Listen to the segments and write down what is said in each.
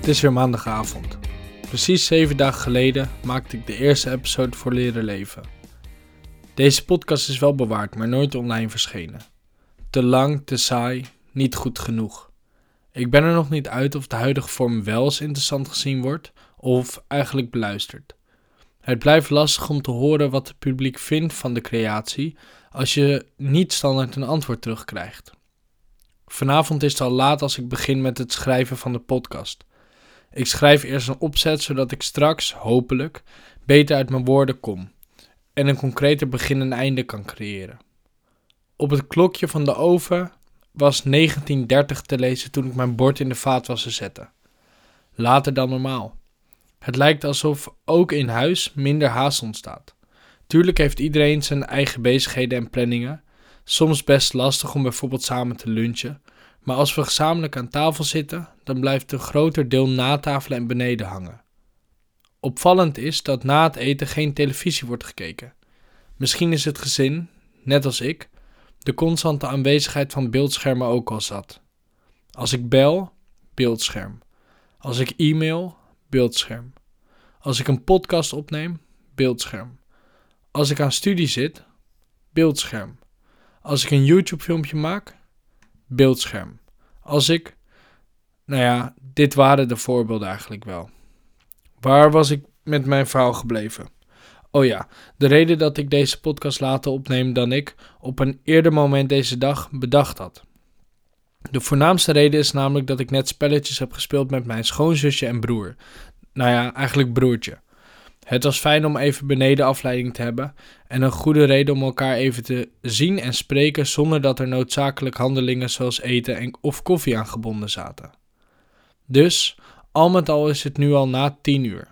Het is weer maandagavond. Precies zeven dagen geleden maakte ik de eerste episode voor Leren Leven. Deze podcast is wel bewaard, maar nooit online verschenen. Te lang, te saai, niet goed genoeg. Ik ben er nog niet uit of de huidige vorm wel eens interessant gezien wordt of eigenlijk beluisterd. Het blijft lastig om te horen wat het publiek vindt van de creatie als je niet standaard een antwoord terugkrijgt. Vanavond is het al laat als ik begin met het schrijven van de podcast. Ik schrijf eerst een opzet zodat ik straks, hopelijk, beter uit mijn woorden kom en een concreter begin en einde kan creëren. Op het klokje van de oven was 1930 te lezen toen ik mijn bord in de vaat was te zetten. Later dan normaal. Het lijkt alsof ook in huis minder haast ontstaat. Tuurlijk heeft iedereen zijn eigen bezigheden en planningen. Soms best lastig om bijvoorbeeld samen te lunchen. Maar als we gezamenlijk aan tafel zitten, dan blijft een groter deel na tafel en beneden hangen. Opvallend is dat na het eten geen televisie wordt gekeken. Misschien is het gezin, net als ik, de constante aanwezigheid van beeldschermen ook al zat. Als ik bel, beeldscherm. Als ik e-mail, beeldscherm. Als ik een podcast opneem, beeldscherm. Als ik aan studie zit, beeldscherm. Als ik een YouTube-filmpje maak, beeldscherm. Als ik. Nou ja, dit waren de voorbeelden eigenlijk wel. Waar was ik met mijn verhaal gebleven? Oh ja, de reden dat ik deze podcast later opneem dan ik op een eerder moment deze dag bedacht had. De voornaamste reden is namelijk dat ik net spelletjes heb gespeeld met mijn schoonzusje en broer. Nou ja, eigenlijk broertje. Het was fijn om even beneden afleiding te hebben en een goede reden om elkaar even te zien en spreken zonder dat er noodzakelijk handelingen zoals eten en of koffie aan gebonden zaten. Dus, al met al is het nu al na tien uur.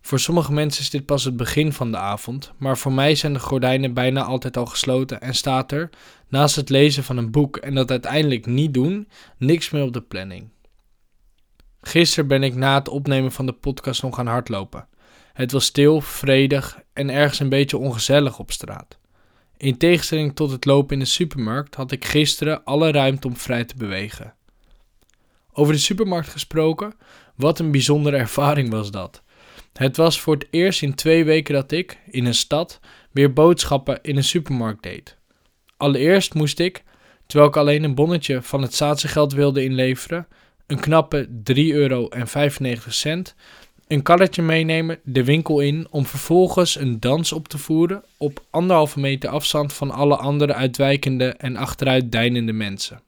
Voor sommige mensen is dit pas het begin van de avond, maar voor mij zijn de gordijnen bijna altijd al gesloten en staat er, naast het lezen van een boek en dat uiteindelijk niet doen, niks meer op de planning. Gisteren ben ik na het opnemen van de podcast nog gaan hardlopen. Het was stil, vredig en ergens een beetje ongezellig op straat. In tegenstelling tot het lopen in de supermarkt had ik gisteren alle ruimte om vrij te bewegen. Over de supermarkt gesproken, wat een bijzondere ervaring was dat. Het was voor het eerst in twee weken dat ik, in een stad, weer boodschappen in een supermarkt deed. Allereerst moest ik, terwijl ik alleen een bonnetje van het statiegeld wilde inleveren, een knappe 3,95 euro een karretje meenemen, de winkel in, om vervolgens een dans op te voeren op anderhalve meter afstand van alle andere uitwijkende en achteruit deinende mensen.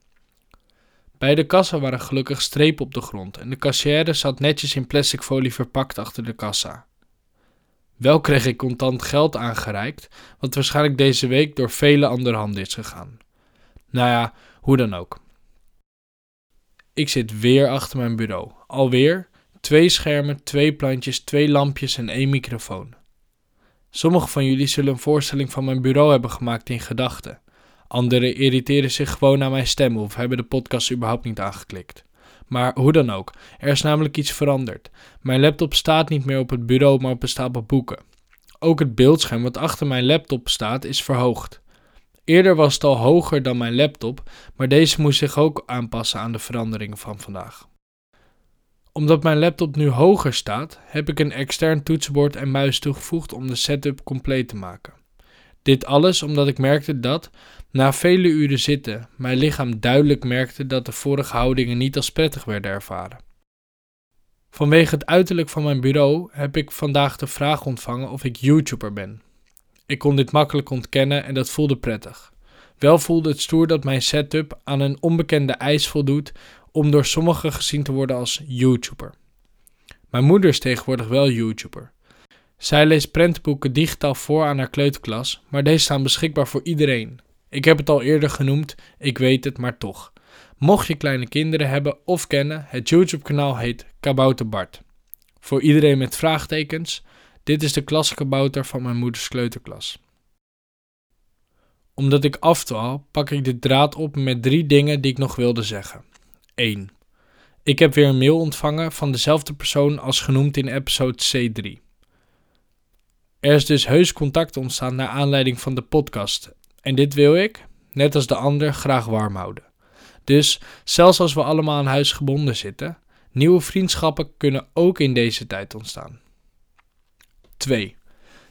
Bij de kassa waren gelukkig strepen op de grond en de kassière zat netjes in plastic folie verpakt achter de kassa. Wel kreeg ik contant geld aangereikt, wat waarschijnlijk deze week door vele andere handen is gegaan. Nou ja, hoe dan ook. Ik zit weer achter mijn bureau. Alweer, Twee schermen, twee plantjes, twee lampjes en één microfoon. Sommigen van jullie zullen een voorstelling van mijn bureau hebben gemaakt in gedachten. Anderen irriteren zich gewoon aan mijn stem of hebben de podcast überhaupt niet aangeklikt. Maar hoe dan ook, er is namelijk iets veranderd. Mijn laptop staat niet meer op het bureau, maar op boeken. Ook het beeldscherm wat achter mijn laptop staat is verhoogd. Eerder was het al hoger dan mijn laptop, maar deze moest zich ook aanpassen aan de veranderingen van vandaag omdat mijn laptop nu hoger staat, heb ik een extern toetsenbord en muis toegevoegd om de setup compleet te maken. Dit alles omdat ik merkte dat, na vele uren zitten, mijn lichaam duidelijk merkte dat de vorige houdingen niet als prettig werden ervaren. Vanwege het uiterlijk van mijn bureau heb ik vandaag de vraag ontvangen of ik YouTuber ben. Ik kon dit makkelijk ontkennen en dat voelde prettig. Wel voelde het stoer dat mijn setup aan een onbekende eis voldoet om door sommigen gezien te worden als YouTuber. Mijn moeder is tegenwoordig wel YouTuber. Zij leest prentenboeken digitaal voor aan haar kleuterklas, maar deze staan beschikbaar voor iedereen. Ik heb het al eerder genoemd, ik weet het, maar toch. Mocht je kleine kinderen hebben of kennen, het YouTube-kanaal heet Kabouter Bart. Voor iedereen met vraagtekens, dit is de klaskabouter van mijn moeders kleuterklas. Omdat ik afdwaal, pak ik de draad op met drie dingen die ik nog wilde zeggen. 1. Ik heb weer een mail ontvangen van dezelfde persoon als genoemd in episode C3. Er is dus heus contact ontstaan naar aanleiding van de podcast. En dit wil ik, net als de ander, graag warm houden. Dus zelfs als we allemaal aan huis gebonden zitten, Nieuwe vriendschappen kunnen ook in deze tijd ontstaan. 2.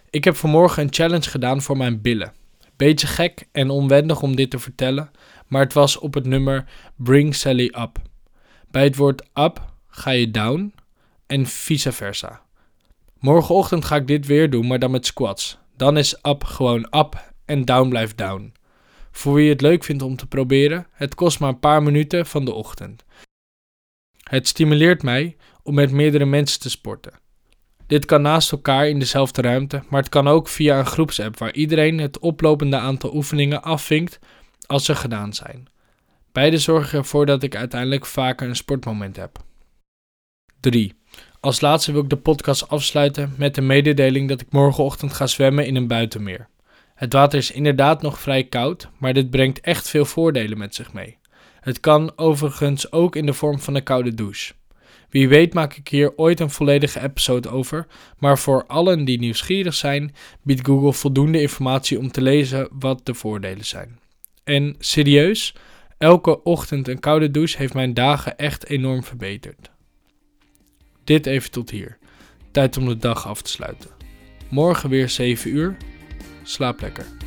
Ik heb vanmorgen een challenge gedaan voor mijn billen. Beetje gek en onwendig om dit te vertellen, maar het was op het nummer Bring Sally Up. Bij het woord up ga je down en vice versa. Morgenochtend ga ik dit weer doen, maar dan met squats. Dan is up gewoon up en down blijft down. Voor wie het leuk vindt om te proberen, het kost maar een paar minuten van de ochtend. Het stimuleert mij om met meerdere mensen te sporten. Dit kan naast elkaar in dezelfde ruimte, maar het kan ook via een groepsapp waar iedereen het oplopende aantal oefeningen afvinkt als ze gedaan zijn. Beide zorgen ervoor dat ik uiteindelijk vaker een sportmoment heb. 3. Als laatste wil ik de podcast afsluiten met de mededeling dat ik morgenochtend ga zwemmen in een buitenmeer. Het water is inderdaad nog vrij koud, maar dit brengt echt veel voordelen met zich mee. Het kan overigens ook in de vorm van een koude douche. Wie weet maak ik hier ooit een volledige episode over, maar voor allen die nieuwsgierig zijn, biedt Google voldoende informatie om te lezen wat de voordelen zijn. En serieus, elke ochtend een koude douche heeft mijn dagen echt enorm verbeterd. Dit even tot hier. Tijd om de dag af te sluiten. Morgen weer 7 uur. Slaap lekker.